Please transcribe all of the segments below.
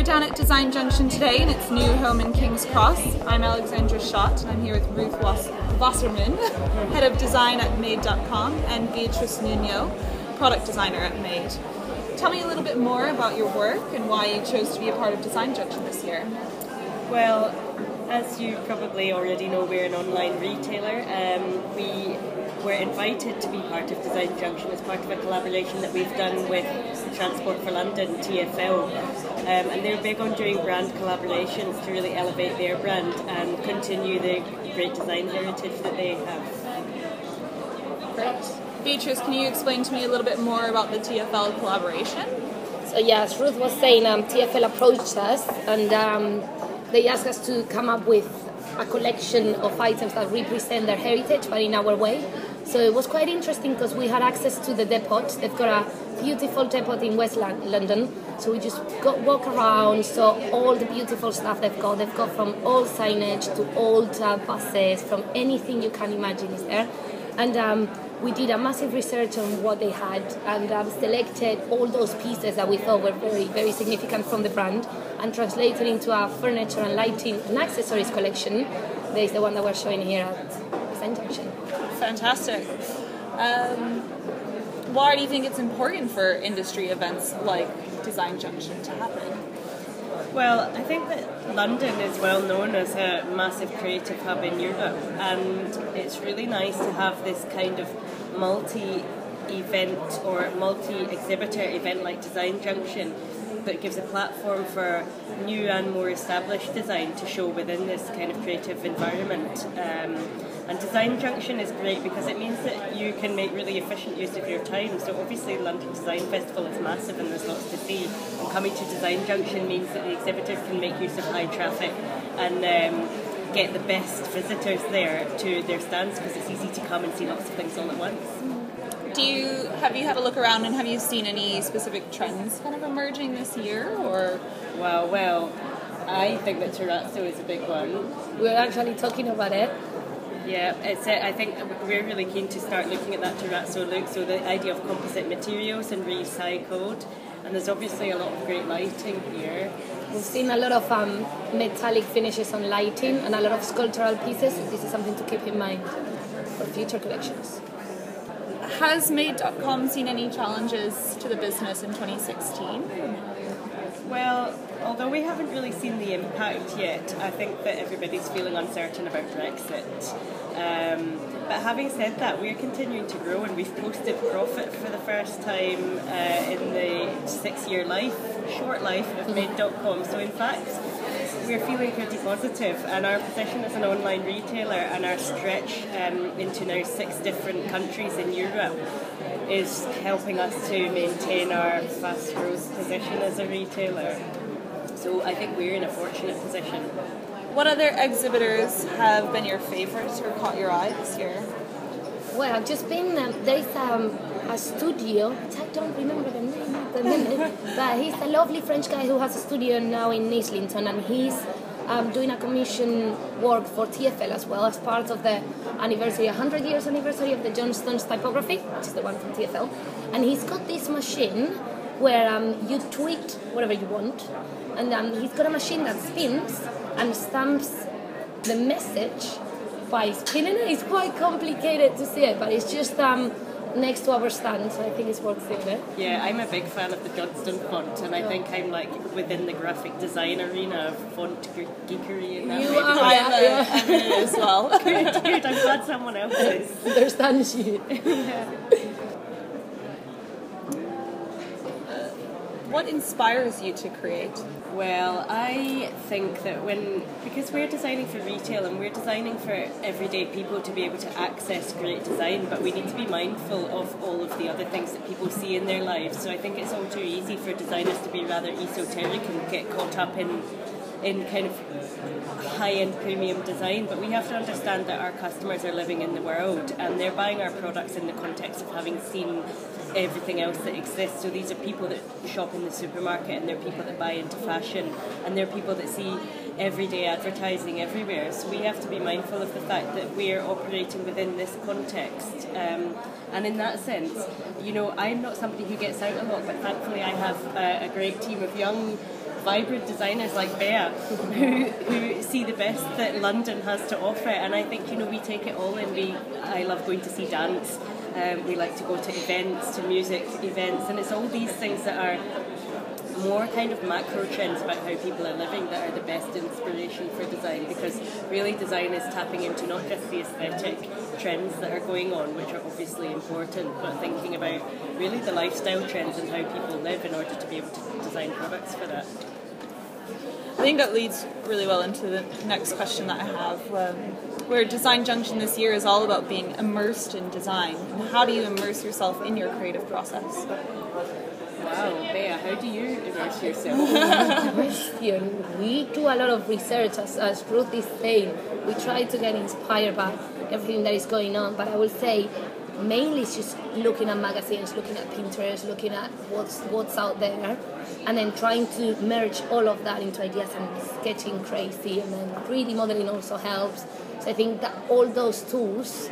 Design Junction today in its new home in King's Cross. I'm Alexandra Schott and I'm here with Ruth Wasserman, Head of Design at Made.com, and Beatriz Nuño, Product Designer at Made. Tell me a little bit more about your work and why you chose to be a part of Design Junction this year. Well, as you probably already know, we're an online retailer. Um, we were invited to be part of Design Junction as part of a collaboration that we've done with Transport for London, TFL. Um, and they're big on doing brand collaborations to really elevate their brand and continue the great design heritage that they have. Great. Beatriz, can you explain to me a little bit more about the TFL collaboration? So yes, Ruth was saying um, TFL approached us and um, they asked us to come up with a collection of items that represent their heritage, but in our way. So it was quite interesting because we had access to the depot. They've got a beautiful depot in West London. So we just got walk around, saw all the beautiful stuff they've got. They've got from old signage to old uh, buses, from anything you can imagine is there. And um, we did a massive research on what they had and um, selected all those pieces that we thought were very, very significant from the brand and translated into a furniture and lighting and accessories collection. There is the one that we're showing here at Design Junction. Fantastic. Um, why do you think it's important for industry events like Design Junction to happen? Well, I think that London is well known as a massive creative hub in Europe, and it's really nice to have this kind of multi event or multi exhibitor event like Design Junction that gives a platform for new and more established design to show within this kind of creative environment. Um, and Design Junction is great because it means that you can make really efficient use of your time. So obviously London Design Festival is massive and there's lots to see. And coming to Design Junction means that the exhibitors can make use of high traffic and um, get the best visitors there to their stands because it's easy to come and see lots of things all at once. Do you have you had a look around and have you seen any specific trends kind of emerging this year or? Well, well, I think that terrazzo is a big one. We're actually talking about it yeah, it's. I think we're really keen to start looking at that terrazzo look. So the idea of composite materials and recycled, and there's obviously a lot of great lighting here. We've seen a lot of um, metallic finishes on lighting and a lot of sculptural pieces. This is something to keep in mind for future collections. Has Made.com seen any challenges to the business in 2016? Well, although we haven't really seen the impact yet, I think that everybody's feeling uncertain about Brexit. Um, but having said that, we're continuing to grow and we've posted profit for the first time uh, in the six year life, short life of. Made.com. So, in fact, we're feeling pretty positive and our position as an online retailer and our stretch um, into now six different countries in Europe is helping us to maintain our fast growth position as a retailer. So I think we're in a fortunate position. What other exhibitors have been your favourites or caught your eye this year? Well, I've just been, um, there's um, a studio, I don't remember the name at the minute, but he's a lovely French guy who has a studio now in Islington and he's um, doing a commission work for TFL as well as part of the anniversary, 100 years anniversary of the Johnston's typography, which is the one from TFL. And he's got this machine where um, you tweet whatever you want, and um, he's got a machine that spins and stamps the message by spinning it. It's quite complicated to see it, but it's just um, next to our stand, so I think it's worth seeing it. Yeah, I'm a big fan of the Johnston font, and I think I'm like within the graphic design arena of font geekery. And that you are, yeah, yeah. as well. good, good. I'm glad someone else is. Understands you. yeah. What inspires you to create? Well, I think that when, because we're designing for retail and we're designing for everyday people to be able to access great design, but we need to be mindful of all of the other things that people see in their lives. So I think it's all too easy for designers to be rather esoteric and get caught up in in kind of high end premium design, but we have to understand that our customers are living in the world and they're buying our products in the context of having seen everything else that exists. So these are people that shop in the supermarket and they're people that buy into fashion and they're people that see everyday advertising everywhere. So we have to be mindful of the fact that we're operating within this context. Um, and in that sense, you know, I'm not somebody who gets out a lot, but thankfully I have a, a great team of young vibrant designers like Bea who, who see the best that London has to offer. And I think, you know, we take it all in. We, I love going to see dance. Um, we like to go to events, to music events, and it's all these things that are more kind of macro trends about how people are living that are the best inspiration for design because really design is tapping into not just the aesthetic trends that are going on, which are obviously important, but thinking about really the lifestyle trends and how people live in order to be able to design products for that. I think that leads really well into the next question that I have. Um, where Design Junction this year is all about being immersed in design. And how do you immerse yourself in your creative process? Wow, Bea, how do you immerse yourself? question. We do a lot of research, as, as Ruth is saying. We try to get inspired by everything that is going on, but I will say mainly it's just looking at magazines, looking at Pinterest, looking at what's what's out there, and then trying to merge all of that into ideas and sketching crazy, and then 3D modeling also helps. So I think that all those tools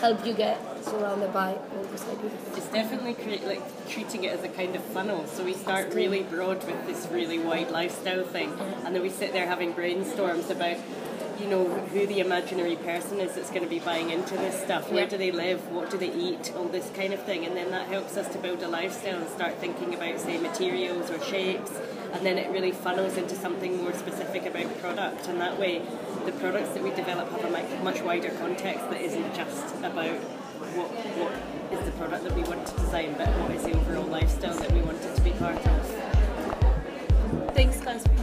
help you get surrounded by all those ideas. It's definitely create, like treating it as a kind of funnel. So we start really broad with this really wide lifestyle thing, and then we sit there having brainstorms about you know who the imaginary person is that's going to be buying into this stuff. Where do they live? What do they eat? All this kind of thing. And then that helps us to build a lifestyle and start thinking about say materials or shapes. And then it really funnels into something more specific about product. And that way the products that we develop have a much wider context that isn't just about what, what is the product that we want to design but what is the overall lifestyle that we want it to be part of Thanks, guys.